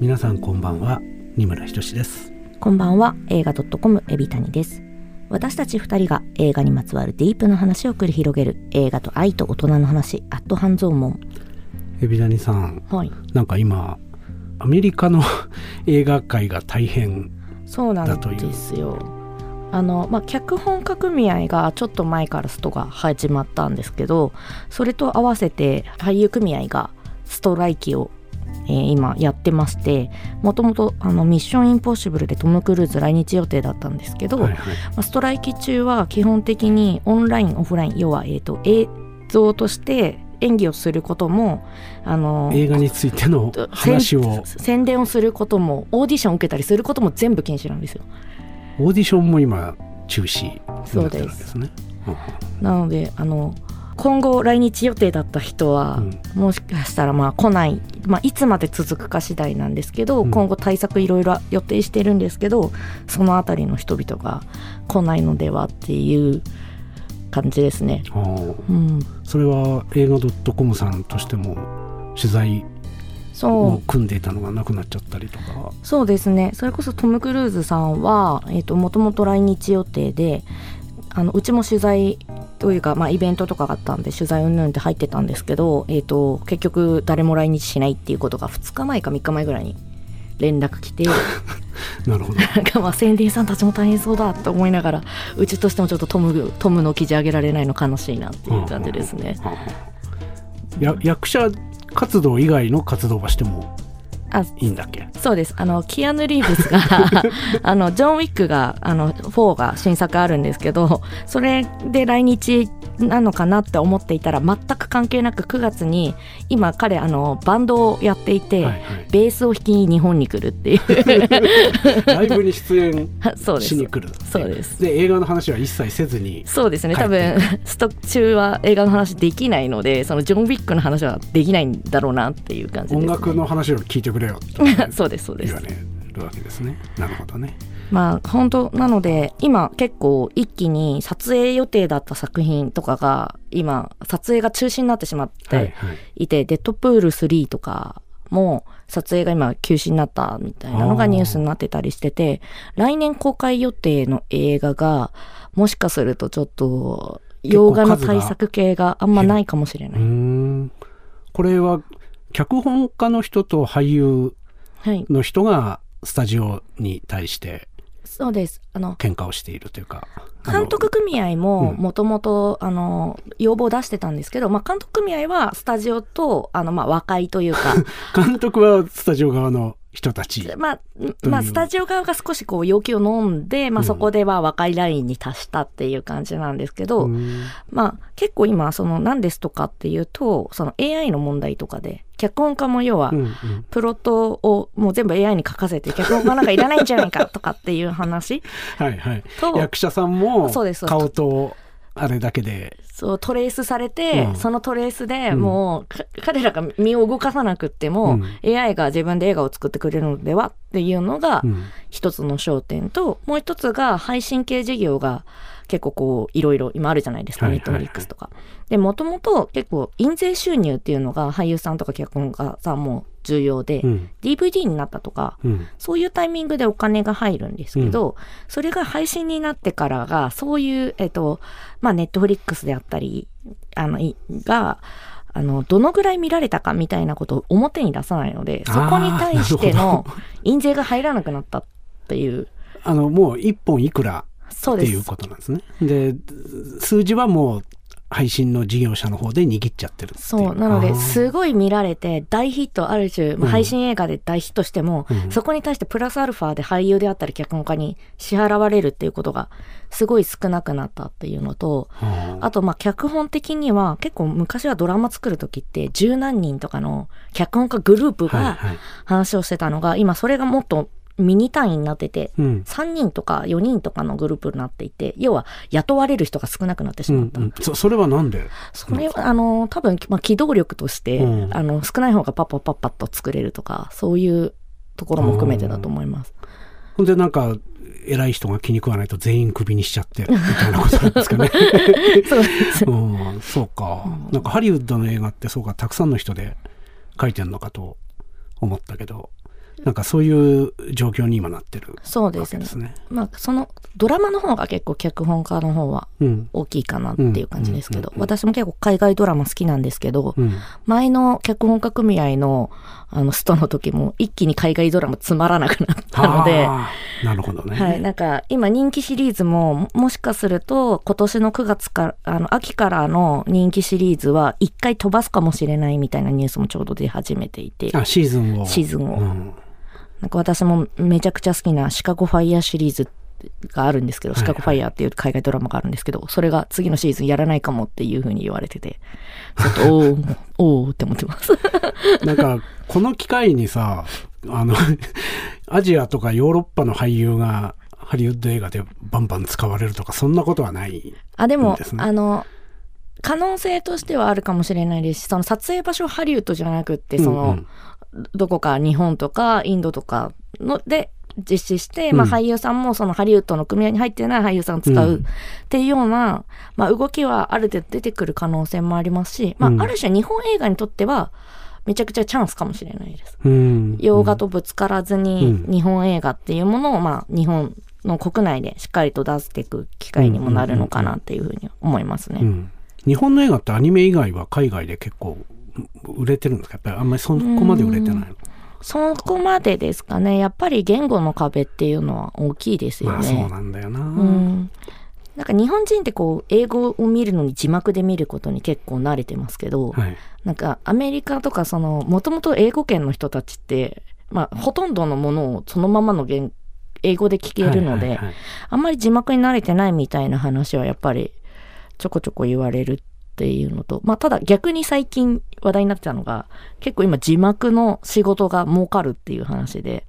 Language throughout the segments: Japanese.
皆さんこんばんは。二村ひとしです。こんばんは。映画 .com エビタニです。私たち二人が映画にまつわるディープな話を繰り広げる映画と愛と大人の話アット半蔵門エビタニさんはい。なんか今アメリカの 映画界が大変そうなんだというですよあのまあ、脚本家組合がちょっと前からストが始まったんですけどそれと合わせて俳優組合がストライキを、えー今やってましてもともとあのミッションインポッシブルでトム・クルーズ来日予定だったんですけど、はいはい。まあストライキ中は基本的にオンラインオフライン要は、えー、と映像として演技をすることもあの映画についての話を。宣宣伝をすることもオーディションを受けたりすることも全部禁止なんですよオーディションも今中止になってるわけですね。なのであの今後来日予定だった人は、もしかしたらまあ来ない、まあ、いつまで続くか次第なんですけど、うん。今後対策いろいろ予定してるんですけどそのあたりの人々が来ないのではっていう感じですね。うん。それは映画 .com さんとしても取材を組んでいたのがなくなっちゃったりとか。そうですね。それこそトム・クルーズさんは、えー、ともともと来日予定であのうちも取材というか、まあ、イベントとかがあったんで取材云々って入ってたんですけど、えー、と結局誰も来日しないっていうことが2日前か3日前ぐらいに連絡来て なるほど。なんかまあ宣伝さんたちも大変そうだと思いながらうちとしてもちょっとトムトムの記事上げられないの悲しいなっていう感じですね。はあはあ。や役者活動以外の活動はしてもあいいんだっけ？そうです。あの、キアヌ・リーブスが、あの、ジョン・ウィックが、あの、4が新作あるんですけど、それで来日なのかなって思っていたら、全く関係なく9月に、今彼、あの、バンドをやっていて、はいはいベースを弾きに日本に来るっていう。ライブに出演 そうですしに。来るそうですで映画の話は一切せずにそうですね。多分、スト中は映画の話できないので、そのジョン・ウィックの話はできないんだろうなっていう感じです、ね。音楽の話を聞いてくれよと そうです、そうです。言わ。れるわけですね。なるほどね。まあ本当なので今結構一気に撮影予定だった作品とかが今撮影が中止になってしまっはいてはい。いて、デッドプール3とかも撮影が今休止になったみたいなのがニュースになってたりしてて来年公開予定の映画がもしかするとちょっと洋画の対策系があんまないかもしれない。これは脚本家の人と俳優はい、の人がスタジオに対してそうです。あの喧嘩をしているというか監督組合もうん。もともとあの要望を出してたんですけど、まあ、監督組合はスタジオとあのまあ和解というか。監督はスタジオ側の人たち。まあ、まあ、スタジオ側が少しこう要求を飲んで、まあ、うん。そこでは和解ラインに達したっていう感じなんですけど、うん。まあ、結構今その何ですとかっていうとその AI の問題とかで脚本家も要はプロットをもう全部 AI に書かせて脚本家なんかいらないんじゃないかとかっていう話 はいはい。と役者さんもそうですそうです。顔とあれだけで。そうトレースされて、うん。そのトレースでうん。もう、か彼らが身を動かさなくっても、AI が自分で映画を作ってくれるのではっていうのがうん。一つの焦点と、もう一つが配信系事業が結構こういろいろ今あるじゃないですか、ネットフリックスとか。でもともと結構印税収入っていうのが俳優さんとか脚本家さんも重要で、うん DVD になったとかうんそういうタイミングでお金が入るんですけど、それが配信になってからが、そういう、えっと、まあ、ネットフリックスであったり、あの、いが、あの、どのぐらい見られたかみたいなことを表に出さないので、そこに対しての印税が入らなくなったっていう、あのもう一本いくら。っていうことなんですね。で数字はもう配信の事業者の方で握っちゃってるそう。なので、すごい見られて、大ヒット、ある種、まあうん。配信映画で大ヒットしても、うん。そこに対してプラスアルファで俳優であったり脚本家に支払われるっていうことが、すごい少なくなったっていうのと、あ。ーあと、まあ、脚本的には、結構昔はドラマ作る時って、十何人とかの脚本家グループがはいはい。話をしてたのが、今それがもっとミニ単位になってて、うん3人とか4人とかのグループになっていて、要は雇われる人が少なくなってしまった。うんうん、そそれはなんで？それは、あの、多分、まあ、機動力として、うんあの、少ない方がパッパッパッパッと作れるとか、そういうところも含めてだと思います。ほんでなんか偉い人が気に食わないと全員クビにしちゃって、みたいなことなんですかね。そうです。うん、そうか。なんかハリウッドの映画ってそうか、たくさんの人で書いてんのかと思ったけど、なんかそういう状況に今なってるそうですね。まあそのドラマの方が結構脚本家の方はうん。大きいかなっていう感じですけど、私も結構海外ドラマ好きなんですけど、うん。前の脚本家組合のあのストの時も一気に海外ドラマつまらなくなったので、なるほどね。はい、なんか今人気シリーズもももしかすると今年の9月からあの秋からの人気シリーズは一回飛ばすかもしれないみたいなニュースもちょうど出始めていてあ、シーズンを。シーズンをうんなんか私もめちゃくちゃ好きなシカゴファイヤーシリーズがあるんですけど、はいシカゴファイヤーっていう海外ドラマがあるんですけど、それが次のシーズンやらないかもっていうふうに言われてて、ちょっと おーおーって思ってます。なんか、この機会にさ、あの、アジアとかヨーロッパの俳優がハリウッド映画でバンバン使われるとか、そんなことはない。あ、でも、あの、可能性としてはあるかもしれないですし、その撮影場所ハリウッドじゃなくって、その、うんうんどこか日本とかインドとかので実施して、うんまあ俳優さんもそのハリウッドの組合に入ってない俳優さんを使ううんっていうような、まあ動きはある程度出てくる可能性もありますし、まうんあある種日本映画にとってはめちゃくちゃチャンスかもしれないです。うん。洋画とぶつからずにうん日本映画っていうものをまあ日本の国内でしっかりと出していく機会にもなるのかなっていうふうに思いますね。うん。日本の映画ってアニメ以外は海外で結構売れてるんですか？やっぱりあんまりそこまで売れてないの？そこまでですかね。やっぱり言語の壁っていうのは大きいですよね。まあそうなんだよな。うん。なんか日本人ってこう、英語を見るのに字幕で見ることに結構慣れてますけど、はい。なんかアメリカとかその、もともと英語圏の人たちって、まあほとんどのものをそのままの言英語で聞けるので、あんまり字幕に慣れてないみたいな話はやっぱりちょこちょこ言われるっていうのと、まあただ逆に最近話題になってたのが、結構今字幕の仕事が儲かるっていう話で。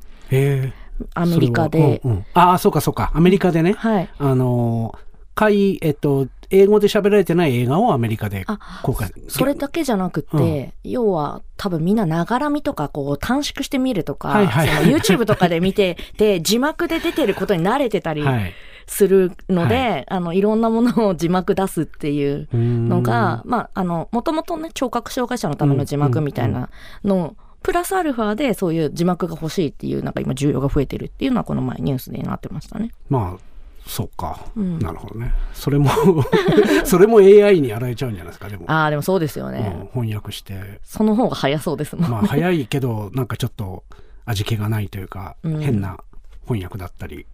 アメリカで、はうんうんああ、そうかそうか。アメリカでね。はい。あのー、海、えっと、英語で喋られてない映画をアメリカであ公開。それだけじゃなくて、要は多分みんなながらみとかこう短縮して見るとか、はいはいその YouTube とかで見てて字幕で出てることに慣れてたりはい。するので、はいあのいろんなものを字幕出すっていうののが、まああのもともとね聴覚障害者のための字幕みたいなの、プラスアルファでそういう字幕が欲しいっていうなんか今需要が増えてるっていうのはこの前ニュースでなってましたね。まあ、そうか。うんなるほどね。それも、それも AI にやられちゃうんじゃないですか、でも。ああでもそうですよね。うん翻訳して。その方が早そうですもんね。まあ、早いけど、なんかちょっと味気がないというか、うん変な翻訳だったり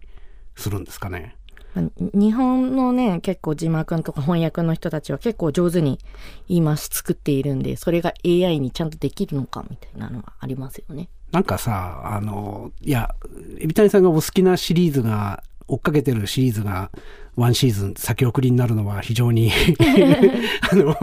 するんですかね。日本のね、結構字幕とか翻訳の人たちは結構上手に言い回し作っているんで、それが AI にちゃんとできるのかみたいなのはありますよね。なんかさ、あの、いや、海老谷さんがお好きなシリーズが、追っかけてるシリーズが、ワンシーズン先送りになるのは非常に あの、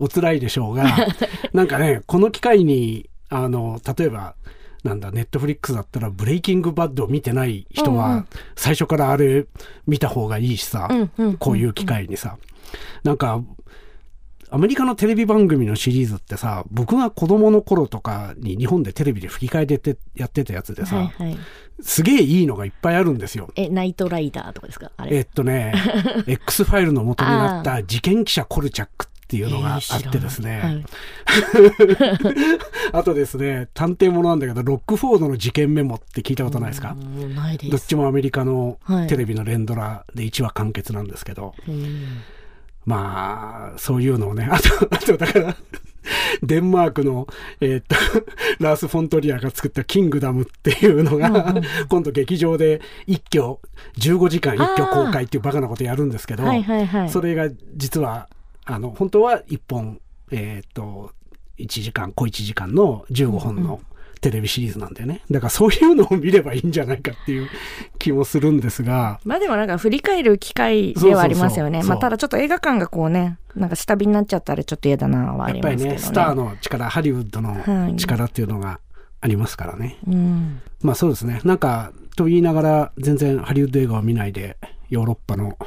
お辛いでしょうが、なんかね、この機会に、あの、例えば、なんだ、ネットフリックスだったら、ブレイキングバッドを見てない人はん、最初からあれ見た方がいいしさ、うんうんこういう機会にさ、なんか、アメリカのテレビ番組のシリーズってさ、僕が子供の頃とかに日本でテレビで吹き替えでてやってたやつでさ、はいはい。すげえいいのがいっぱいあるんですよ。え、ナイトライダーとかですか？あれ。えっとね、X ファイルの元になった事件記者コルチャックっていうのがあってですね、あとですね、探偵ものなんだけど、ロックフォードの事件メモって聞いたことないですか？どっちもアメリカのはい。テレビの連ドラで1話完結なんですけど、うん。まあ、そういうのをね、あと、あとだから、デンマークの、えーっと、ラース・フォントリアが作ったキングダムっていうのが、今度劇場で一挙、15時間一挙公開っていうバカなことやるんですけど、はいはいはい。それが実は、あの、本当は1本、えーっと、1時間、小1時間の15本のテレビシリーズなんだよね。だからそういうのを見ればいいんじゃないかっていう気もするんですが、まあでもなんか振り返る機会ではありますよね。まあただちょっと映画館がこうね、なんか下火になっちゃったらちょっと嫌だなはあやっぱりね、りますけどね。スターの力、ハリウッドのはい力っていうのがありますからね。うん。まあそうですね。なんか、と言いながら、全然ハリウッド映画を見ないで、ヨーロッパの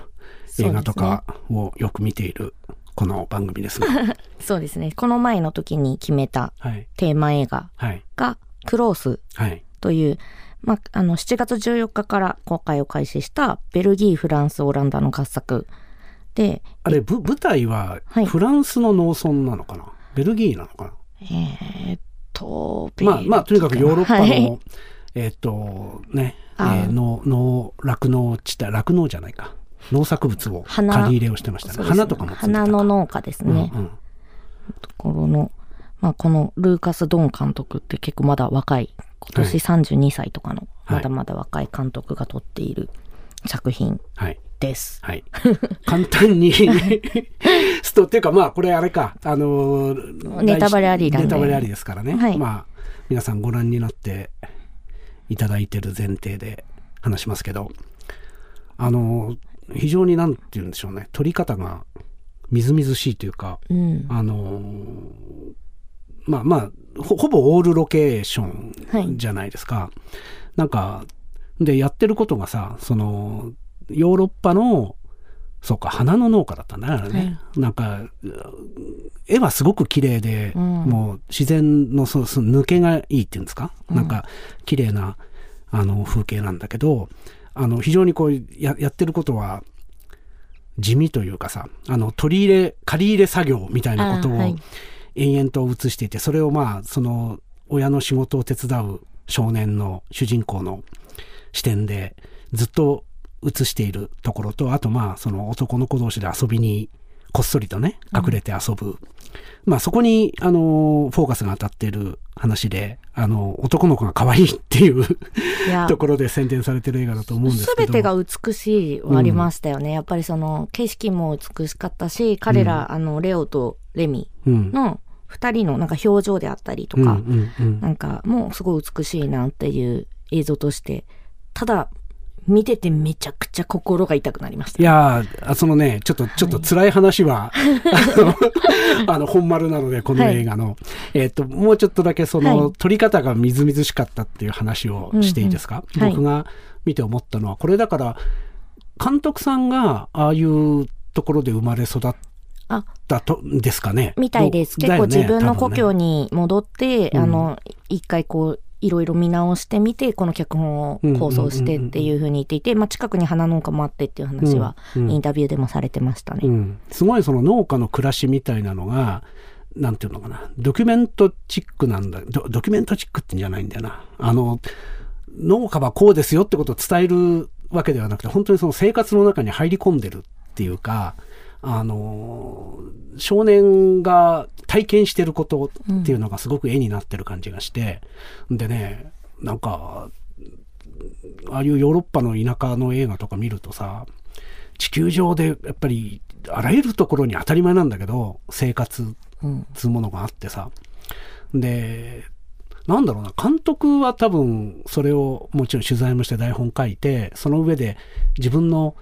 映画とかをよく見ている、この番組ですが。そうですね。この前の時に決めたはい。テーマ映画はい。が、クロースはい。という、まあ、あの7月14日から公開を開始したベルギーフランスオランダの合作であれぶ舞台ははいフランスの農村なのかな、ベルギーなのかな？えーっとまあまあとにかくヨーロッパの、はいえっ、とね、えあー、農農酪農地帯酪農じゃないか農作物を花。借り入れをしてましたね。花とかもついてたか。花の農家ですね、うんうん。ところの、まあ、このルーカス・ドン監督って結構まだ若い今年32歳とかのはい。まだまだ若い監督が撮っている作品はい。です。はい。簡単に ストっていうかまあこれあれか。あのーネタバレありネタバレありですからね、はい。まあ皆さんご覧になっていただいてる前提で話しますけど。あのー非常になんて言うんでしょうね。撮り方がみずみずしいというかうん、あのーまあまあほほぼオールロケーションじゃないですか。なんかでやってることがさそのヨーロッパのそうか花の農家だったんだねあれね、なんか絵はすごく綺麗で、うん。もう自然のそその抜けがいいっていうんですか、うん。なんか綺麗なあの風景なんだけどあの非常にこうややってることは地味というかさあの取り入れ借り入れ作業みたいなことを延々と映していてそれをまあその親の仕事を手伝う少年の主人公の視点でずっと映しているところとあとまあその男の子同士で遊びにこっそりとね隠れて遊ぶ、まあそこにあのフォーカスが当たっている話であの男の子が可愛いっていう ところで宣伝されてる映画だと思うんですけど。全てが美しいはありましたよね、やっぱりその景色も美しかったし彼ら、あのレオとレミうん。の2人のなんか表情であったりとうんうか、んうん。なんかもうすごい美しいなっていう映像として。ただ見ててめちゃくちゃ心が痛くなりました。いやそのねちょっとちょっと辛い話は、あのあの本丸なのでこの映画の、えっ、ともうちょっとだけその、はい。撮り方がみずみずしかったっていう話をしていいですか、うんうんはい。僕が見て思ったのはこれだから監督さんがああいうところで生まれ育っあたとですかね？みたいです、結構自分の故郷に戻って、うんあの一回こういろいろ見直してみてこの脚本を構想してっていうふうに言っていて、まあ、近くに花農家もあってっていう話はうんうん。インタビューでもされてましたね。うん、すごいその農家の暮らしみたいなのがなんていうのかな。ドキュメントチックなんだ。ドドキュメントチックってんじゃないんだよな。あの農家はこうですよってことを伝えるわけではなくて本当にその生活の中に入り込んでるっていうかあの少年が体験してることっていうのがすごく絵になってる感じがしてん、でねなんかああいうヨーロッパの田舎の映画とか見るとさ地球上でやっぱりあらゆるところに当たり前なんだけど生活うんつうものがあってさ。んでなんだろうな監督は多分それをもちろん取材もして台本書いてその上で自分の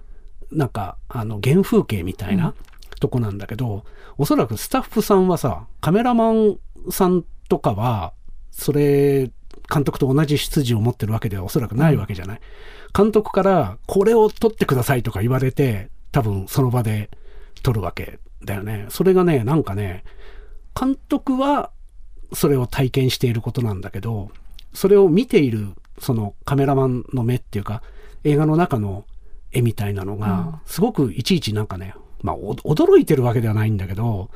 なんかあの原風景みたいなとこなんだけど、おそらくスタッフさんはさカメラマンさんとかはそれ監督と同じ出自を持ってるわけではおそらくないわけじゃない。監督からこれを撮ってくださいとか言われて多分その場で撮るわけだよね。それがねなんかね監督はそれを体験していることなんだけどそれを見ているそのカメラマンの目っていうか映画の中の絵みたいなのがすごくいちいちなんかね、まあお驚いてるわけではないんだけど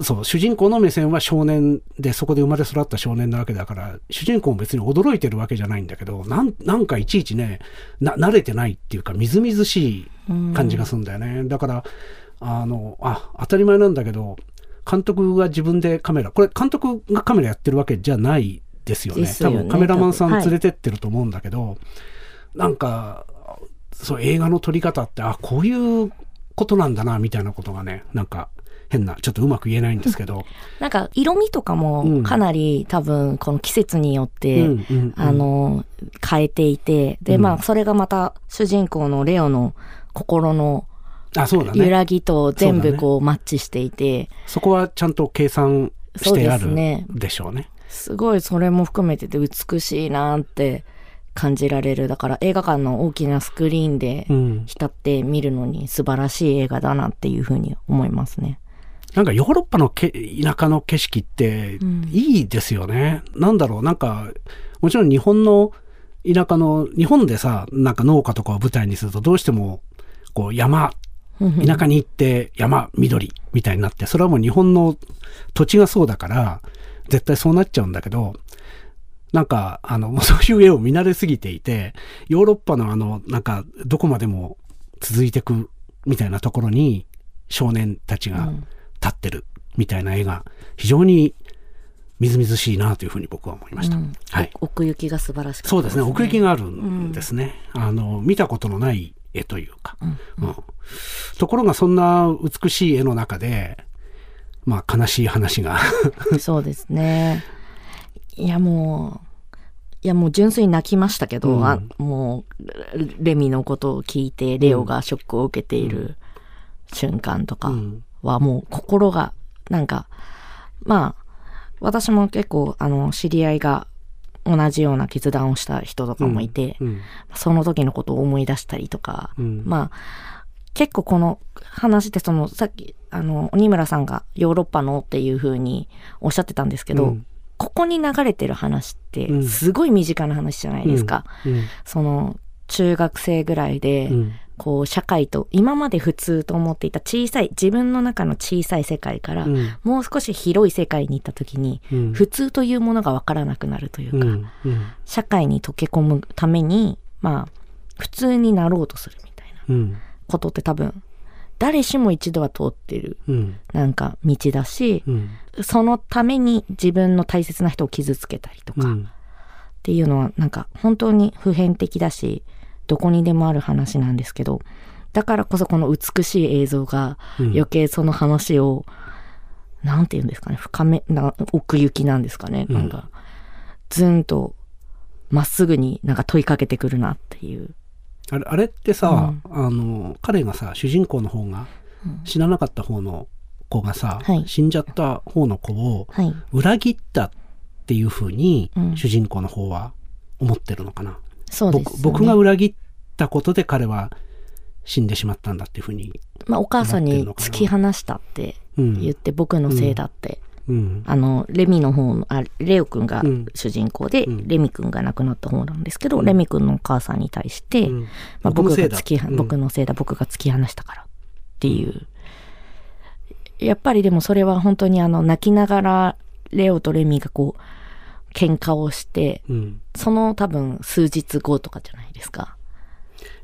そう主人公の目線は少年でそこで生まれ育った少年なわけだから主人公も別に驚いてるわけじゃないんだけどなんなんかいちいちねな慣れてないっていうかみずみずしい感じがするんだよね。だから、あの、あ、当たり前なんだけど、監督が自分でカメラ、これ監督がカメラやってるわけじゃないですよね。よね多分カメラマンさん連れてってると思うんだけど、なんか、そう映画の撮り方って、あ、こういうことなんだな、みたいなことがね、なんか変な、ちょっとうまく言えないんですけど。なんか色味とかうん。もかなり多分この季節によって、うんうんうん。あの変えていて。でうん。まあそれがまた主人公のレオの心のあ、そうだ揺ね。らぎと全部こうマッチしていて、そこはちゃんと計算してあるでしょうね。すごいそれも含めてて美しいなって感じられるだから映画館の大きなスクリーンでうん。浸って見るのに素晴らしい映画だなっていうふうに思いますね。なんかヨーロッパのけ田舎の景色ってうんいいですよね。なんだろう、なんか、もちろん日本の田舎の、日本でさ、なんか農家とかを舞台にするとどうしても、こう山、田舎に行って山、緑みたいになって、それはもう日本の土地がそうだから、絶対そうなっちゃうんだけど、なんか、あの、もうそういう絵を見慣れすぎていて、ヨーロッパのあの、なんか、どこまでも続いてくみたいなところに少年たちがうん立ってるみたいな絵が非常にみずみずしいなというふうに僕は思いました。うんはい。お奥行きが素晴らしかったそうですね。奥行きが、があるんですね。あの、見たことのない絵というか。うんうんところがそんな美しい絵の中で、まあ悲しい話が。そうですねいやもういやもう純粋に泣きましたけど、うん。あもうレレミのことを聞いてレオがショックを受けている瞬間とかうん。はもう心がなんかまあ私も結構あの知り合いが同じような決断をした人とかもいて、うん。その時のことを思い出したりとか、うん。まあ結構この話ってそのさっきあの鬼村さんがヨーロッパのっていう風におっしゃってたんですけど、うんここに流れてる話ってうん。すごい身近な話じゃないですか。うん。その中学生ぐらいで、うん。こう社会と今まで普通と思っていた小さい自分の中の小さい世界から、うん。もう少し広い世界に行った時に、うん。普通というものがわからなくなるというか、うん。うん。社会に溶け込むためにまあ普通になろうとするみたいなうん。ことって多分誰しも一度は通ってるうん。なんか道だし、うん。そのために自分の大切な人を傷つけたりとかっうん。ていうのはなんか本当に普遍的だしどこにでもある話なんですけどだからこそこの美しい映像がうん。余計その話を、なんて言うんですかね深めな奥行きなんですかね、うん。なんかずんとまっすぐになんか問いかけてくるなっていう。あれあれってさ、あの彼がさ主人公の方が死ななかった方の子がさ、はい。死んじゃった方の子をはい。裏切ったっていうふうにうん。主人公の方は思ってるのかな、そうです、ね。僕僕が裏切ったことで彼は死んでしまったんだっていうふうに、まあ、お母さんに突き放したってうん。言って、僕のせいだって。うん。あの、レミの方の、あ、レオくんがうん。主人公で、うん。レミくんが亡くなった方なんですけど、うん。レミくんのお母さんに対して、うん。まあ、僕僕のせいだ。が僕のせいだ、僕が突き放したからっていう。やっぱりでもそれは本当にあの、泣きながら、レオとレミがこう、喧嘩をして、うん。その多分数日後とかじゃないですか。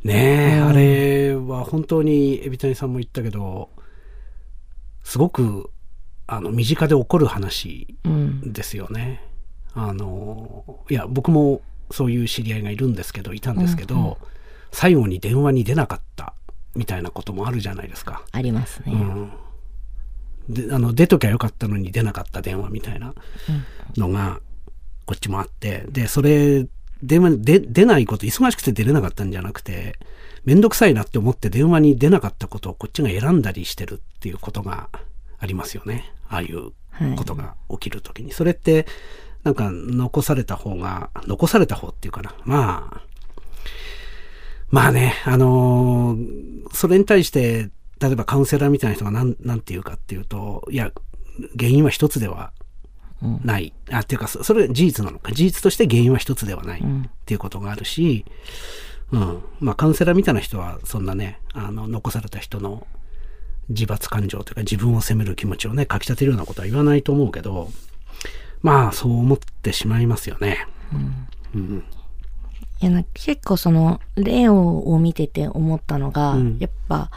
ねえ、うん。あれは本当にエビタニさんも言ったけどすごくあの身近で起こる話うん。ですよね。あのいや僕もそういう知り合いがいるんですけどいたんですけど、うんうん最後に電話に出なかったみたいなこともあるじゃないですか。ありますね。うん、であの出ときゃよかったのに出なかった電話みたいなのがこっちもあってでそれ電話に出出ないこと忙しくて出れなかったんじゃなくて面倒くさいなって思って電話に出なかったことをこっちが選んだりしてるっていうことがありますよねああいうはいことが起きるときに、それってなんか残された方が残された方っていうかなまあまあねあのーそれに対して例えばカウンセラーみたいな人がなんなんて言うかっていうといや原因は一つではうんない。あ、っていうか、そそれは事実なのか。事実として原因は一つではないっうんていうことがあるし、うん。まあ、カウンセラーみたいな人は、そんなね、あの、残された人の自罰感情というか、自分を責める気持ちをね、かき立てるようなことは言わないと思うけど、まあ、そう思ってしまいますよね。うん。いやな結構そのレオを見てて思ったのが、うんやっぱ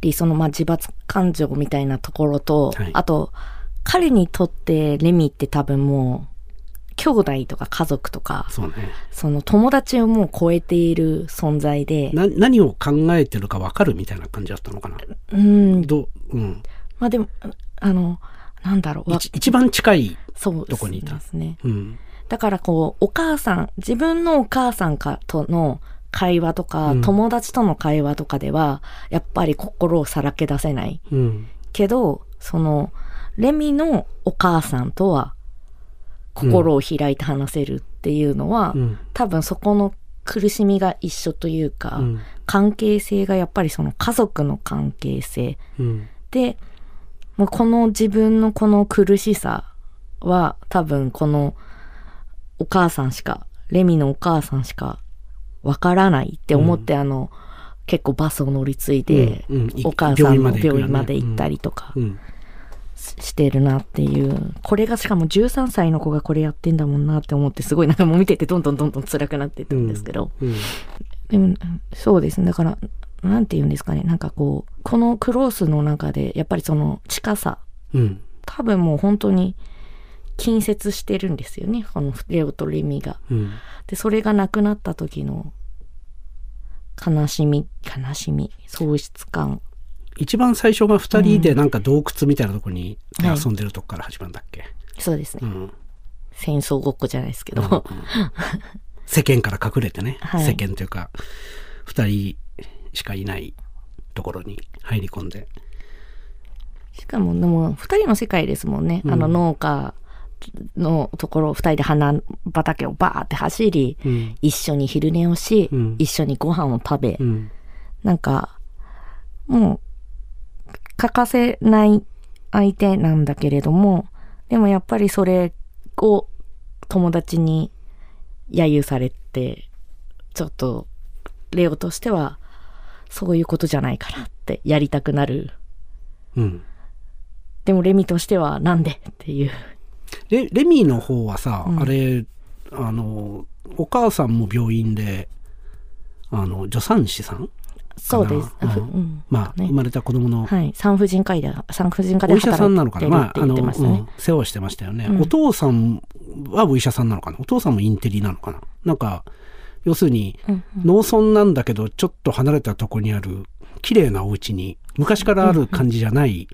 りそのまあ自罰感情みたいなところと、はいあと彼にとってレミって多分もう兄弟とか家族とかそうね。その友達をもう超えている存在でな、何を考えてるかわかるみたいな感じだったのかな？うんどう、うん。まあでもあのなんだろうわ一一番近い、そうどこにいたですねうん。だからこう、お母さん、自分のお母さんかとの会話とか、うん友達との会話とかでは、やっぱり心をさらけ出せない。うん。けど、その、レミのお母さんとは、心を開いて話せるっていうのは、うん。多分そこの苦しみが一緒というか、うん。関係性がやっぱりその家族の関係性。うん。で、もうこの自分のこの苦しさは多分このお母さんしか、レミのお母さんしかわからないって思って、あの、結構バスを乗り継いで、お母さんの病院まで行ったりとか。うんしてるなっていう。これがしかも13歳の子がこれやってんだもんなって思って、すごいなんかもう見ててどんどんどんどん辛くなっていったんですけど。うんでも、そうですね。だから、なんて言うんですかね。なんかこう、このクロースの中で、やっぱりその近さ、うん多分もう本当に近接してるんですよね。このレオとレミが。うんで、それがなくなった時の悲しみ、悲しみ、喪失感。一番最初が二人でなんか洞窟みたいなとこにはい。遊んでるとこから始まるんだっけ、そうですね。うん。戦争ごっこじゃないですけど。うん世間から隠れてね、はい。世間というか二人しかいないところに入り込んで。しかも、でも、二人の世界ですもんね。あの農家のところ、二人で花畑をバーって走り、うん。一緒に昼寝をし、うん。一緒にご飯を食べ、うん。なんか、もう、欠かせない相手なんだけれども、でもやっぱりそれを友達に揶揄されて、ちょっと、レオとしては、そういうことじゃないからってやりたくなる。うんでもレミとしてはなんでっていう。レレミーの方はさ、うんあれあのお母さんも病院であの助産師さんそうです。まあ、ね。生まれた子供のはい。産婦人科医で、産婦人科でお医者さんなのかな？まあ、あの。世話してましたよね、うん。お父さんはお医者さんなのかな？お父さんもインテリなのかな？なんか、要するに、うん農村なんだけど、ちょっと離れたとこにある、綺麗なお家に、昔からある感じじゃない、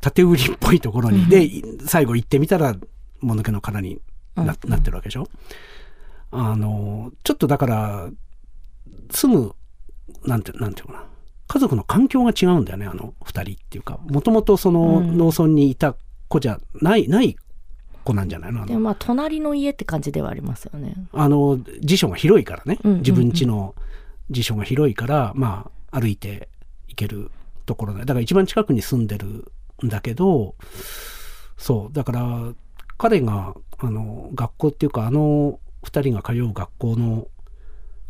建売りっぽいところに、で、最後行ってみたら、もぬけの殻にな,、なってるわけでしょ？あの、ちょっとだから、住む、なんて、なんていうのかな。家族の環境が違うんだよね、あの二人っていうか。もともとそのうん農村にいた子じゃない、ない子なんじゃないの？でもまあ、隣の家って感じではありますよね。あの、辞書が広いからね。うんうんうん自分家の辞書が広いから、まあ、歩いて行けるところで。だから一番近くに住んでるんだけど、そう。だから、彼が、あの、学校っていうか、あの二人が通う学校の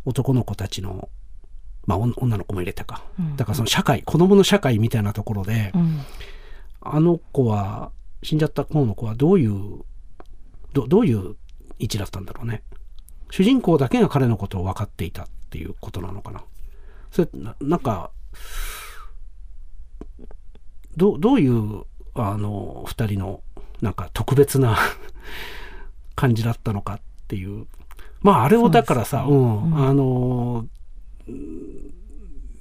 男の子たちの、まあ、女の子も入れたか。うんだからその社会、子供の社会みたいなところで、うん。あの子は、死んじゃった方の子はどういう、どどういう位置だったんだろうね。主人公だけが彼のことを分かっていたっていうことなのかな。それ、ななんか、どうどういう、あの、二人の、なんか特別な感じだったのかっていう。まあ、あれをだからさ、う,、そうですねん、あの、い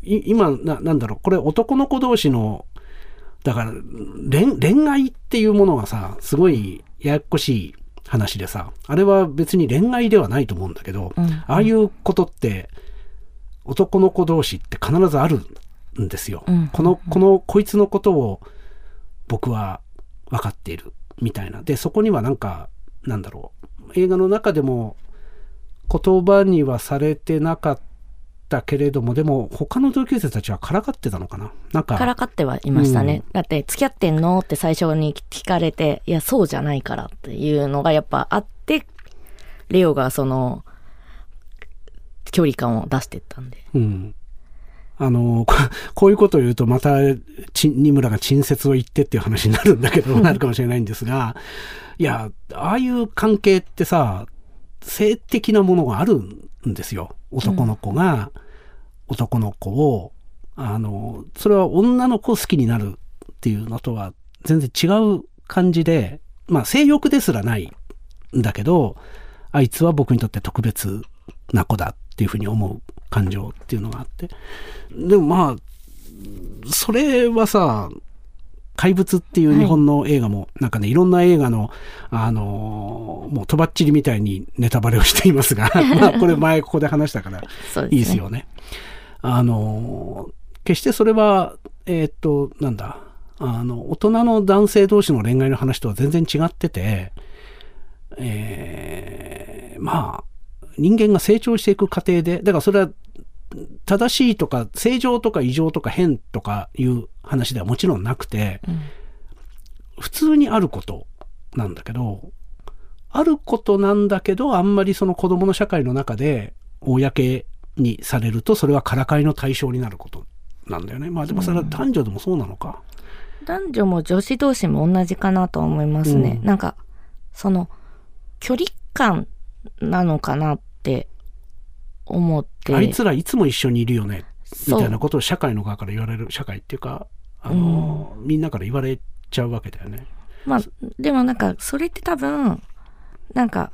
今な、なんだろう、これ男の子同士のだから恋、恋愛っていうものがさ、すごいややこしい話でさ、あれは別に恋愛ではないと思うんだけど、うんああいうことって、男の子同士って必ずあるんですよ。うんこの、この、こいつのことを僕は分かっているみたいな。で、そこにはなんか、なんだろう、映画の中でも言葉にはされてなかったけれども、でも他の同級生たちはからかってたのかな？なんか、からかってはいましたね。だって、付き合ってんのって最初に聞かれて、いや、そうじゃないからっていうのがやっぱあって、レオがその、距離感を出してったんで。うん。あの、こ こういうことを言うと、また、ち二村が陳説を言ってっていう話になるんだけど、なるかもしれないんですが、いや、ああいう関係ってさ、性的なものがあるんですよ。男の子が、男の子を、あの、それは女の子を好きになるっていうのとは全然違う感じで、まあ性欲ですらないんだけど、あいつは僕にとって特別な子だっていうふうに思う感情っていうのがあって。でもまあ、それはさ、怪物っていう日本の映画も、なんかね、いろんな映画の、あのーもうとばっちりみたいにネタバレをしていますが、まあこれ前ここで話したから。いいですよね。あの決してそれは、えーっと、なんだ、あの、大人の男性同士の恋愛の話とは全然違ってて、えーまあ、人間が成長していく過程で、だからそれは正しいとか正常とか異常とか変とかいう話ではもちろんなくて、うん普通にあることなんだけど、あることなんだけど、あんまりその子供の社会の中で公にされるとそれはからかいの対象になることなんだよねまあでもそれは男女でもそうなのか、男女も女子同士も同じかなと思いますね。うんなんか、その、距離感なのかなって思って。あいつらいつも一緒にいるよねみたいなことを社会の側から言われる社会っていうかあの、みんなから言われちゃうわけだよね。まあ、でもなんか、それって多分、なんか、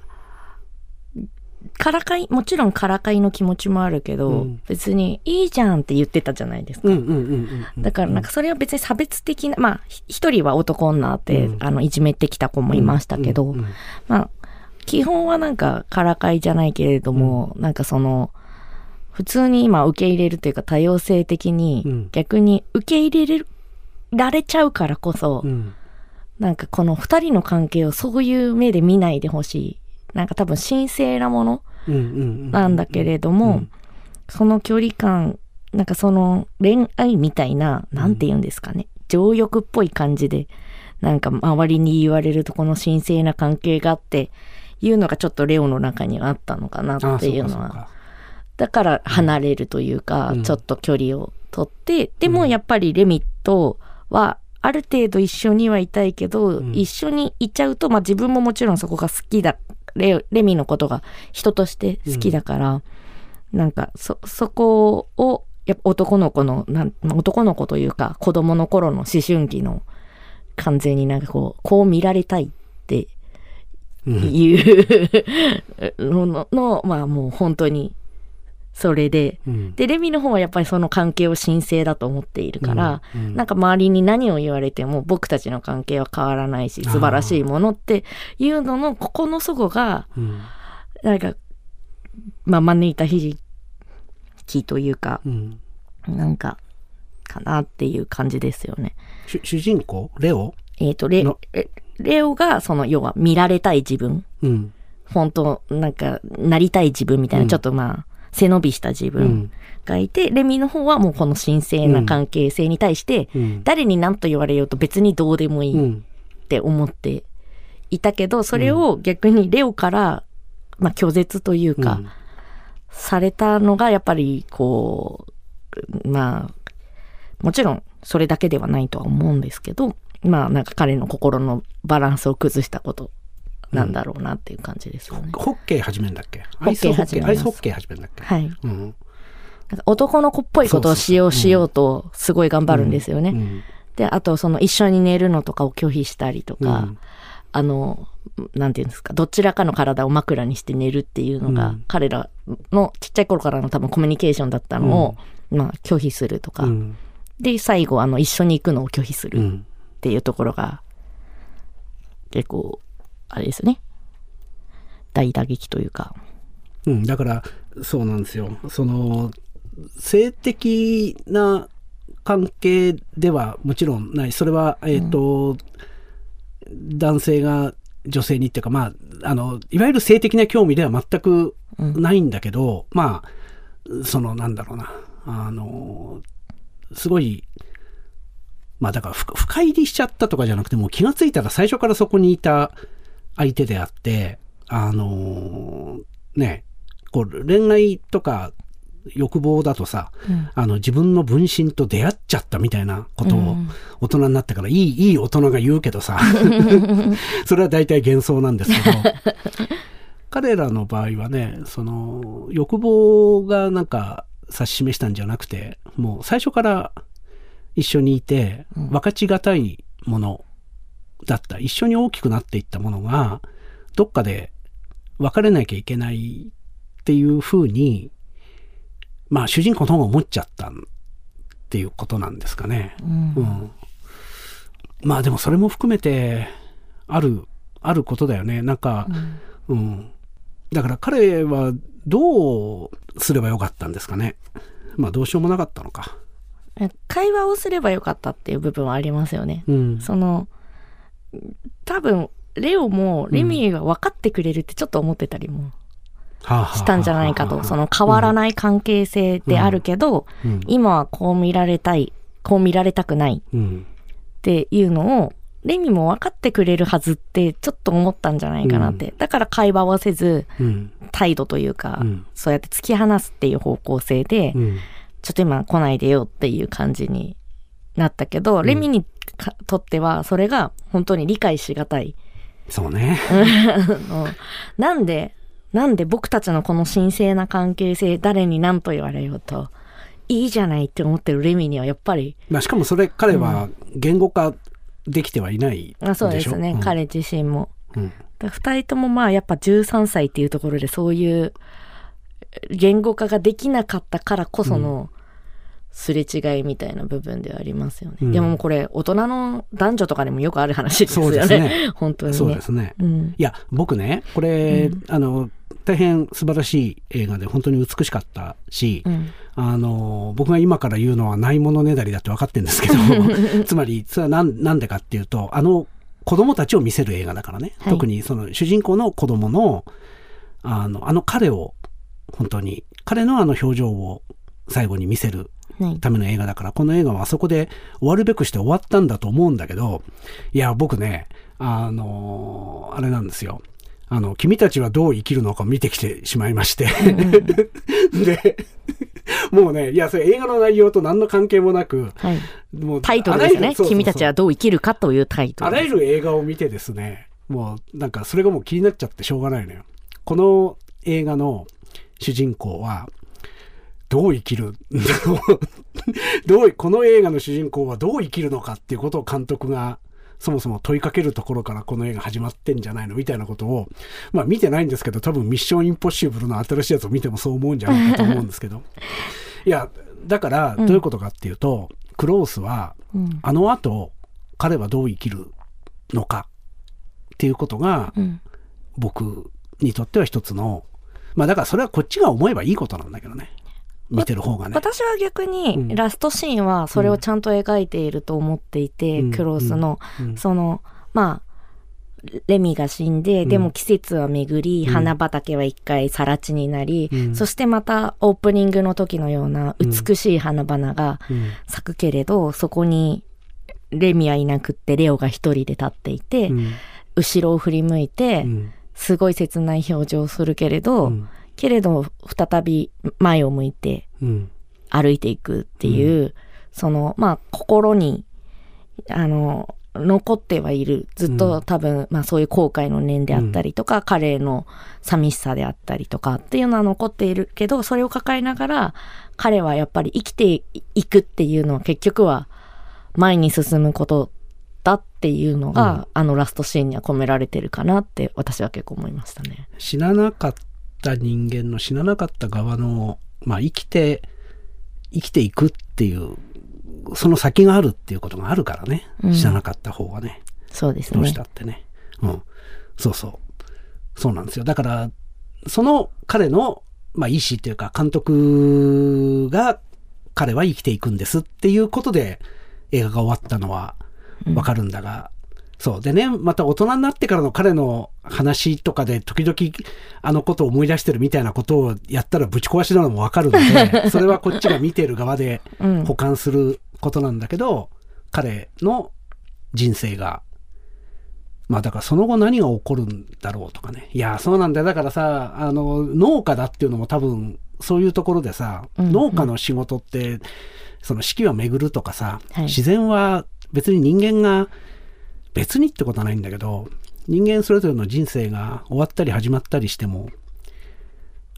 からかい、もちろんからかいの気持ちもあるけど、うん別にいいじゃんって言ってたじゃないですか。うんうんうんうん。だからなんかそれは別に差別的な、まあ、ひ一人は男女って、うんあの、いじめてきた子もいましたけど、うんうんまあ、基本はなんかからかいじゃないけれども、なんかその、普通に今受け入れるというか多様性的うにん逆に受け入れられちゃうからこそ、うんなんかこの二人の関係をそういう目で見ないでほしい。なんか多分神聖なものうんうんうんなんだけれども、うん。その距離感、なんかその恋愛みたいな、なんて言うんですかね、情欲っぽい感じで、なんか周りに言われるとこの神聖な関係があって、いうのがちょっとレオの中にはあったのかなあっていうのは。だから離れるというか、うん。ちょっと距離を取って、でもやっぱりレミとは、ある程度一緒にはいたいけど、うん。一緒にいちゃうと、まあ自分ももちろんそこが好きだ、レレミのことが人として好きだから、なんか、そ、そこを、やっぱ男の子の、なん、まあ男の子というか、子供の頃の思春期の、完全になんかこう、こう見られたいってうん。い うののの、まあもう本当に、それで、うん。で、レミの方はやっぱりその関係を神聖だと思っているから、うんうん。なんか周りに何を言われても僕たちの関係は変わらないし、素晴らしいものっていうのの、ここの祖母が、うん。なんか、まあ招いた悲劇というか、うん。なんか、かなっていう感じですよね。主主人公？レオ？えっ、と、レの、レレオが、その、要は見られたい自分、うん。本当なんか、なりたい自分みたいな、うん。ちょっとまあ、背伸びした自分うん。がいて、レミの方はもうこの神聖な関係性に対して、うん。誰に何と言われようと別にどうでもいいっうん。て思っていたけど、それを逆にレオから、まあ拒絶というか、されたのがやっぱりこう、まあ、もちろんそれだけではないとは思うんですけど、まあなんか彼の心のバランスを崩したことなんだろうなっていう感じですよね。ホッケー始めんだっけ？ホッケーアイスホッケー始めんだっけ？はい。うん。男の子っぽいことをしようしようとすごい頑張るんですよね。うんで、あとその一緒に寝るのとかを拒否したりとか、うん。あの、なんていうんですか、どちらかの体を枕にして寝るっていうのが、うん。彼らのちっちゃい頃からの多分コミュニケーションだったのを、まあ拒否するとか、うん。で、最後あの一緒に行くのを拒否するっうんていうところが、結構、あれですよね。大打撃というか。うん、だからそうなんですよ。その性的な関係ではもちろんない。それはえっ、と、男性が女性にっていうかまああのいわゆる性的な興味では全くないんだけど、まあそのなんだろうな。あのすごいまあだからふ深入りしちゃったとかじゃなくてもう気がついたら最初からそこにいた相手であってあのねこう恋愛とか欲望だとさ、うん。あの自分の分身と出会っちゃったみたいなことをうん。大人になってからいいいい大人が言うけどさ それは大体幻想なんですけど 彼らの場合はねその欲望がなんか指し示したんじゃなくてもう最初から一緒にいて分かちがたいものだった一緒に大きくなっていったものがどっかで別れなきゃいけないっていうふうにまあ主人公の方が思っちゃったっていうことなんですかね。うん。うん、まあでもそれも含めてあるあることだよね。なんか、うん。だから彼はどうすればよかったんですかね。まあどうしようもなかったのか。会話をすればよかったっていう部分はありますよね。うん。その、多分、レオもレミーが分かってくれるってちょっと思ってたりもしたんじゃないかと。その変わらない関係性であるけど、うん今はこう見られたい、こう見られたくないうんっていうのを、レミも分かってくれるはずってちょっと思ったんじゃないかなって。だから会話をせず、うん。態度というか、うんそうやって突き放すっていう方向性で、うん。ちょっと今来ないでよっていう感じになったけど、レミにかとってはそれが本当に理解しがたい。そうね。のなんで、なんで僕たちのこの神聖な関係性、誰に何と言われようと、いいじゃないって思ってるレミにはやっぱり、まあ、しかもそれ、彼は言語化できてはいないでしょ？あそうですね、うん彼自身も。うん。だ2人ともまあやっぱ13歳っていうところでそういう言語化ができなかったからこそのすれ違いみたいな部分ではありますよね。うんでもこれ大人の男女とかでもよくある話ですそうよね。ですね。本当にね。そうですね。うん。いや、僕ね、これ、うんあの、大変素晴らしい映画で本当に美しかったし、うん。あの、僕が今から言うのはないものねだりだって分かってるんですけど、つまり、それはなんなんでかっていうと、あの、子供たちを見せる映画だからね。はい特にその主人公の子供の、あの、あの彼を、本当に、彼のあの表情を最後に見せるはい。ための映画だから、この映画はあそこで終わるべくして終わったんだと思うんだけど、いや、僕ね、あのあれなんですよ。あの、君たちはどう生きるのかを見てきてしまいまして。で、もうね、いや、それ映画の内容と何の関係もなく、はい。もうタイトルですね。そうそうそう君たちはどう生きるかというタイトル。あらゆる映画を見てですね、もうなんかそれがもう気になっちゃってしょうがないのよ。この映画の主人公は、どう生きるどう、この映画の主人公はどう生きるのかっていうことを監督がそもそも問いかけるところからこの映画始まってんじゃないのみたいなことを、まあ見てないんですけど、多分ミッションインポッシブルの新しいやつを見てもそう思うんじゃないかと思うんですけど。いや、だからどういうことかっていうと、クロースは、うん。あの後、彼はどう生きるのかっていうことが、うん。僕にとっては一つの、まあだからそれはこっちが思えばいいことなんだけどね。見てる方がね。私は逆うん。にラストシーンはそれをちゃんと描いていると思っていて、うん。クロスの、うん。そのまあレミが死んで、うん。でも季節は巡り、うん。花畑は一回更地になり、うん。そしてまたオープニングの時のような美しい花々がうん。咲くけれど、そこにレミはいなくってレオが一人で立っていて、うん。後ろを振り向いて、うん。すごい切ない表情をするけれど、うんけれど再び前を向いてうん。歩いていくっていう、そのまあ心にあの残ってはいる。ずっと多分、まあそういう後悔の念であったりとか、彼の寂しさであったりとかっていうのは残っているけどそれを抱えながら彼はやっぱり生きていくっていうのは結局は前に進むことだっていうのが、うん。あのラストシーンには込められてるかなって私は結構思いましたね。死ななかった人間の死ななかった側の、まあ生きて、生きていくっていう、その先があるっていうことがあるからね。うん死ななかった方がね。そうですねどうし。たってね。うん。そうそう。そうなんですよ。だから、その彼の、まあ、意思っていうか、監督が、彼は生きていくんですっていうことで、映画が終わったのはわかるんだが、そう。でね、また大人になってからの彼の話とかで、時々あのことを思い出してるみたいなことをやったらぶち壊しなのもわかるので、それはこっちが見てる側でうん保管することなんだけど、彼の人生が、まあだからその後何が起こるんだろうとかね。いや、そうなんだよ。だからさ、あの、農家だっていうのも多分、そういうところでさ、農家の仕事って、その四季は巡るとかさ、はい自然は別に人間が、別にってことはないんだけど、人間それぞれの人生が終わったり始まったりしても、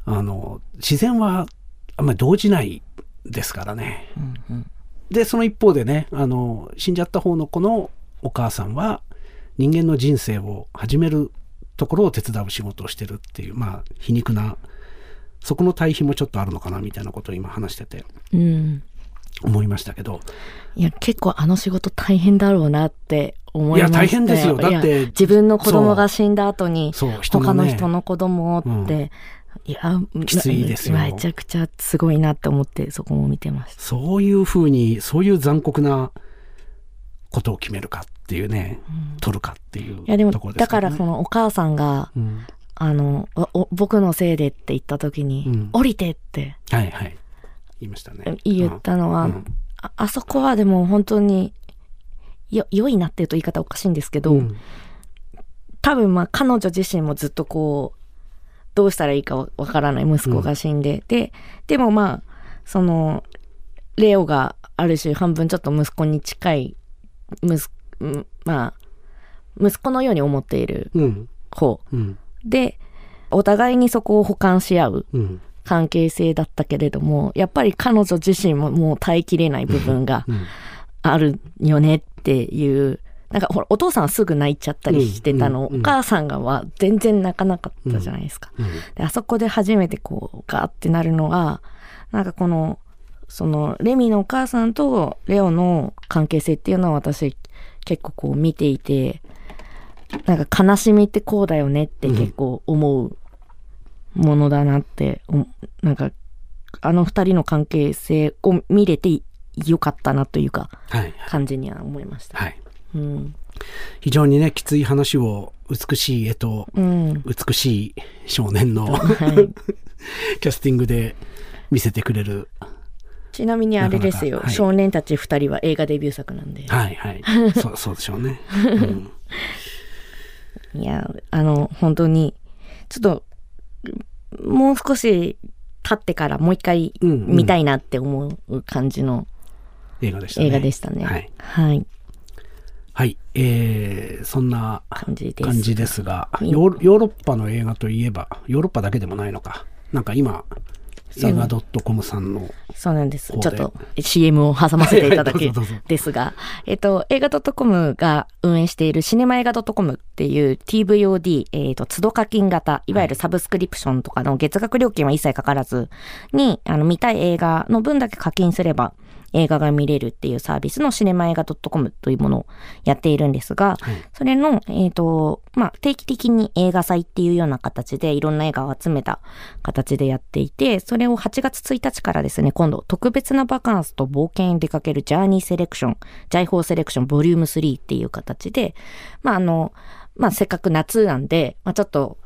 あの、自然はあんまり動じないですからね。うんうん。で、その一方でね、あの、死んじゃった方の子のお母さんは、人間の人生を始めるところを手伝う仕事をしてるっていう、まあ、皮肉な、そこの対比もちょっとあるのかな、みたいなことを今話しててうん。思いましたけど、いや、結構あの仕事大変だろうなって思いました。いや大変ですよ。だって自分の子供が死んだ後に、他の人の子供をって、いや、きついですよ。めちゃくちゃすごいなって思って、そこも見てました。そういうふうに、そういう残酷なことを決めるかっていうね、取るかっていういや、でも、だからねそのお母さんが、うん。あの、僕のせいでって言った時に、うん。降りてってはいはい。言いましたね。言ったのは、うん。ああそこはでも本当によ良いなっていうと言い方おかしいんですけど、うん。多分まあ彼女自身もずっとこうどうしたらいいかわわからない息子が死んで、ででもまあそのレオがある種半分ちょっと息子に近い息うんまあ息子のように思っているうん。方うん。でお互いにそこを補完し合ううん。関係性だったけれどもやっぱり彼女自身ももう耐えきれない部分がうん。あるよねっていうなんかほらお父さんはすぐ泣いちゃったりしてたの、うんうんうん。お母さんがは全然泣かなかったじゃないですか。うんであそこで初めてこうガーってなるのがなんかこのそのレミのお母さんとレオの関係性っていうのは私結構こう見ていてなんか悲しみってこうだよねって結構思うものだなって、おなんかあの二人の関係性を見れてよかったなというかはい感じには思いました。はいうん。非常にねきつい話を美しい絵とうん。美しい少年のはい。キャスティングで見せてくれるちなみにあれですよ。少年たち二人は映画デビュー作なんで。はいはいそうそうでしょうね、うん いや、あの、本当に、ちょっと、もう少し経ってからもう一回見たいなって思う感じの映画でしたね。映画でしたね。はい、はい。はい。えー、そんな感じです。感じですがうん。ヨーヨーロッパの映画といえばヨーロッパだけでもないのか。なんか今映画 .com さんのそうなんです。ちょっと CM を挟ませていただけですが、えっと、映画 .com が運営しているシネマ映画 .com っていう TVOD、えっと、都度課金型、いわゆるサブスクリプションとかの月額料金は一切かからずに、あの、見たい映画の分だけ課金すれば、映画が見れるっていうサービスのシネマ映画 .com というものをやっているんですが、はい。それの、えっ、と、まあ、定期的に映画祭っていうような形でいろんな映画を集めた形でやっていて、それを8月1日からですね、今度特別なバカンスと冒険に出かけるジャーニーセレクション、ジャイフォーセレクションボリューム3っていう形で、まあ、あの、まあ、せっかく夏なんで、まあ、ちょっと、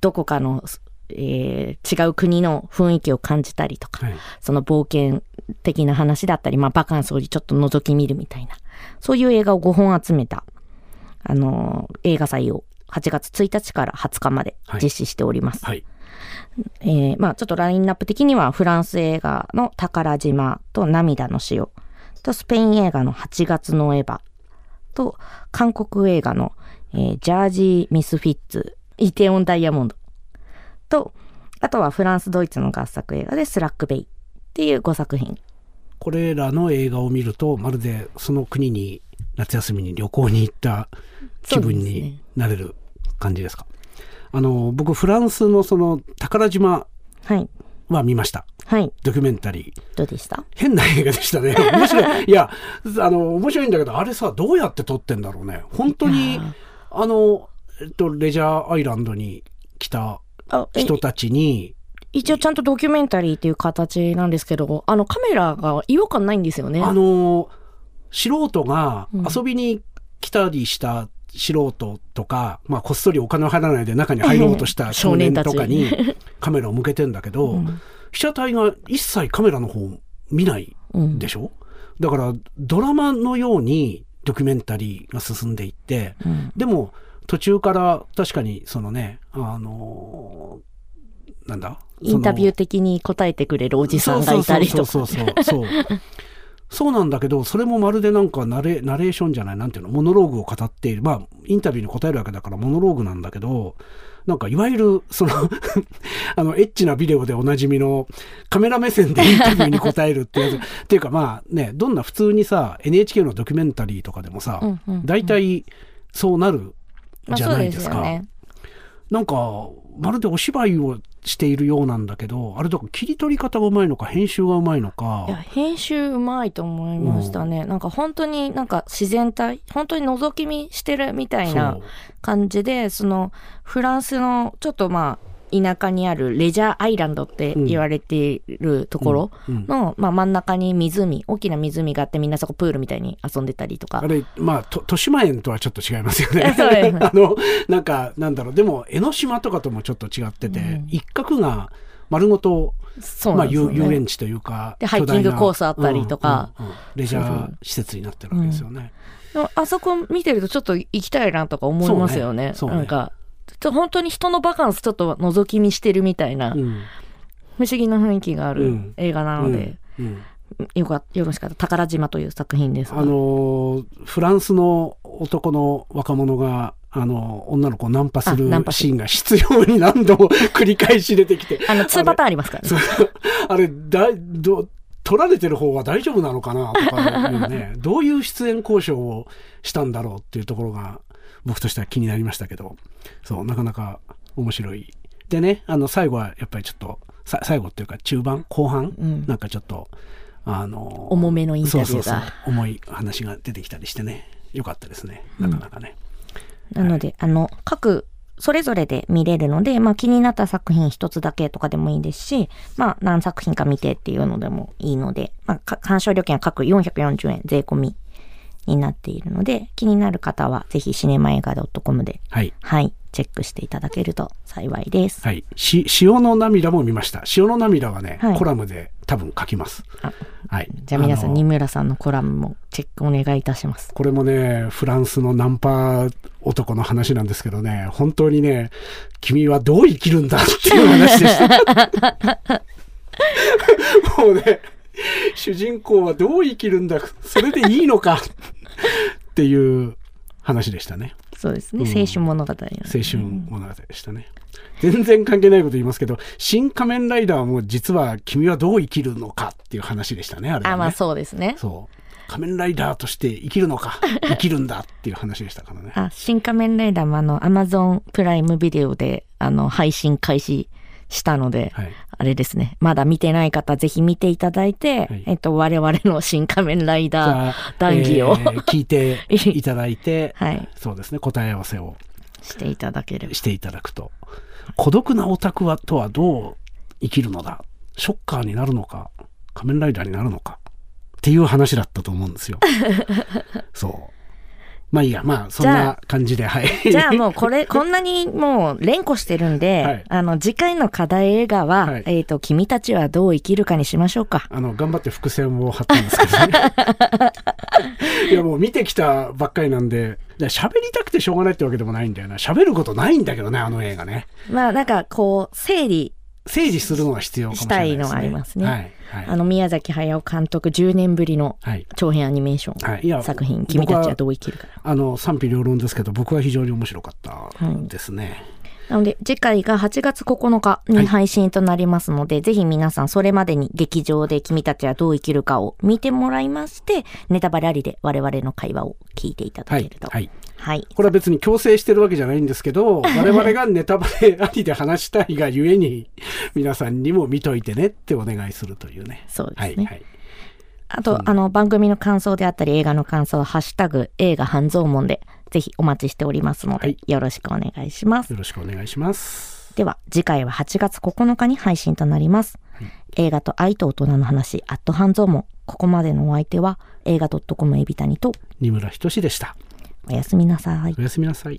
どこかの、えー違う国の雰囲気を感じたりとか、はい。その冒険的な話だったり、まあ、バカンスをちょっと覗き見るみたいな、そういう映画を5本集めた、あのー映画祭を8月1日から20日まではい。実施しております。はい。えーまあ、ちょっとラインナップ的には、フランス映画の宝島と涙の塩と、スペイン映画の8月のエヴァと、韓国映画の、えージャージー・ミスフィッツ、イテオン・ダイヤモンドと、あとはフランス・ドイツの合作映画でスラック・ベイっていう5作品。これらの映画を見るとまるでその国に夏休みに旅行に行った気分になれる感じですか？あの僕フランスのその宝島はい。は見ました。はい。ドキュメンタリー。どうでした？変な映画でしたね。面白い。いやあの面白いんだけどあれさどうやって撮ってんだろうね。本当にあの、えっと、レジャーアイランドに来た人たちに一応ちゃんとドキュメンタリーっていう形なんですけど、あのカメラが違和感ないんですよね。あの素人がうん。遊びに来たりした素人とか、まあこっそりお金を払わないで中に入ろうとした少年とかに カメラを向けてんだけど、うん。被写体が一切カメラの方見ないうんでしょ？だからドラマのようにドキュメンタリーが進んでいって、うん。でも途中から確かにそのねあのなんだ？インタビューー的に答えてくれるおじさんがいたりとか。そうそうそうそう なんだけどそれもまるでなんかナレナレーションじゃない？なんていうの？モノローグを語っているまあインタビューに答えるわけだからモノローグなんだけどなんかいわゆるその あのエッチなビデオでおなじみのカメラ目線でインタビューに答えるってやつ っていうかまあねどんな普通にさ NHK のドキュメンタリーとかでもさ、うんうんうん大体そうなるじゃないですすか。よね。なんかまるでお芝居をしているようなんだけどあれだから切り取り方がうまいのか編集がうまいのか。いや編集うまいと思いましたね、なんか本当になんか自然体本当に覗き見してるみたいな感じでそのフランスのちょっとまあ田舎にあるレジャーアイランドって言われているところうんの、まあ、真ん中に湖大きな湖があってみんなそこプールみたいに遊んでたりとか。あれまあと豊島園とはちょっと違いますよね。あのなんかなんだろう。でも江ノ島とかともちょっと違ってて、うん。一角が丸ごとまあ、遊園地というかでハイキングコースあったりとか。うんうんうんレジャー施設になってるわけですよね。あそこ見てるとちょっと行きたいなとか思いますよね。そうね。ね。なんか、本当に人のバカンスちょっと覗き見してるみたいな、うん。不思議な雰囲気があるうん。映画なので、よかよろしかった。宝島という作品です。が。あのーフランスの男の若者があの女の子をナンパするシーンが必要に何度も繰り返し出てきて。あの、2パターンありますからね。あれだど取られてる方は大丈夫なのかなとかね。どういう出演交渉をしたんだろうっていうところが僕としては気になりましたけどそうなかなか面白い。でねあの最後はやっぱりちょっとさ最後っていうか中盤後半、うん。なんかちょっとあの重めのインタビューが。そうそうそう重い話が出てきたりしてね。よかったですね。なかなかね、なので、あの、各、それぞれで見れるので、まあ気になった作品一つだけとかでもいいですし、まあ何作品か見てっていうのでもいいので、まあか鑑賞料金は各440円税込みになっているので、気になる方はぜひシネマ映画 .com で、はいはい、チェックしていただけると幸いです。はい。し、潮の涙も見ました。潮の涙はね、はいコラムで多分書きます。あはい。じゃあ皆さん、の二村さんのコラムもチェックお願いいたします。これもね、フランスのナンパ男の話なんですけどね、本当にね、君はどう生きるんだっていう話でした。もうね、主人公はどう生きるんだ、それでいいのかっていう話でしたね。そうですね。うん青春物語なんで青春物語でしたね。全然関係ないこと言いますけど、新仮面ライダーはもう実は君はどう生きるのかっていう話でしたね、あれはね。あ、まあそうですね。そう。仮面ライダーとして生きるのか、生きるんだっていう話でしたからね。あ、新仮面ライダーもあの、アマゾンプライムビデオで、あの、配信開始したので、はい。あれですね。まだ見てない方、ぜひ見ていただいて、はいえっと、我々の新仮面ライじダー、談義をえー聞いていただいて、はい、そうですね、答え合わせをしていただければ。していただくと。孤独なオタクはとはどう生きるのだ？ショッカーになるのか？仮面ライダーになるのか？っていう話だったと思うんですよ。そう。まあいいや、まあそんな感じで、はい。じゃあもうこれ、こんなにもう連呼してるんで、はいあの、次回の課題映画は、はいえっ、と、君たちはどう生きるかにしましょうか。あの、頑張って伏線を張ったんですけどね。いや、もう見てきたばっかりなんで、喋りたくてしょうがないってわけでもないんだよな。喋ることないんだけどね、あの映画ね。まあ、なんかこう、整理、整理するのが必要かもしれないです、ね。したいのはありますねはい。はい。あの、宮崎駿監督10年ぶりのはい。長編アニメーションはい。いや、作品、僕君たちはどう生きるか。あの、賛否両論ですけど、僕は非常に面白かったですね。なので、次回が8月9日に配信となりますので、ぜひ皆さんそれまでに劇場で君たちはどう生きるかを見てもらいまして、ネタバレありで我々の会話を聞いていただはいけると。。はい。はい。これは別に強制してるわけじゃないんですけど、我々がネタバレありで話したいがゆえに、皆さんにも見といてねってお願いするというね。そうですね。はい。はい。あと、あの、番組の感想であったり、映画の感想は、ハッシュタグ、映画半蔵門で、ぜひお待ちしておりますので、はいよろしくお願いします。よろしくお願いします。では、次回は8月9日に配信となります。映画と愛と大人の話、アット半蔵門。ここまでのお相手は、映画 .com エビタニと、二村仁志でした。おやすみなさい。おやすみなさい。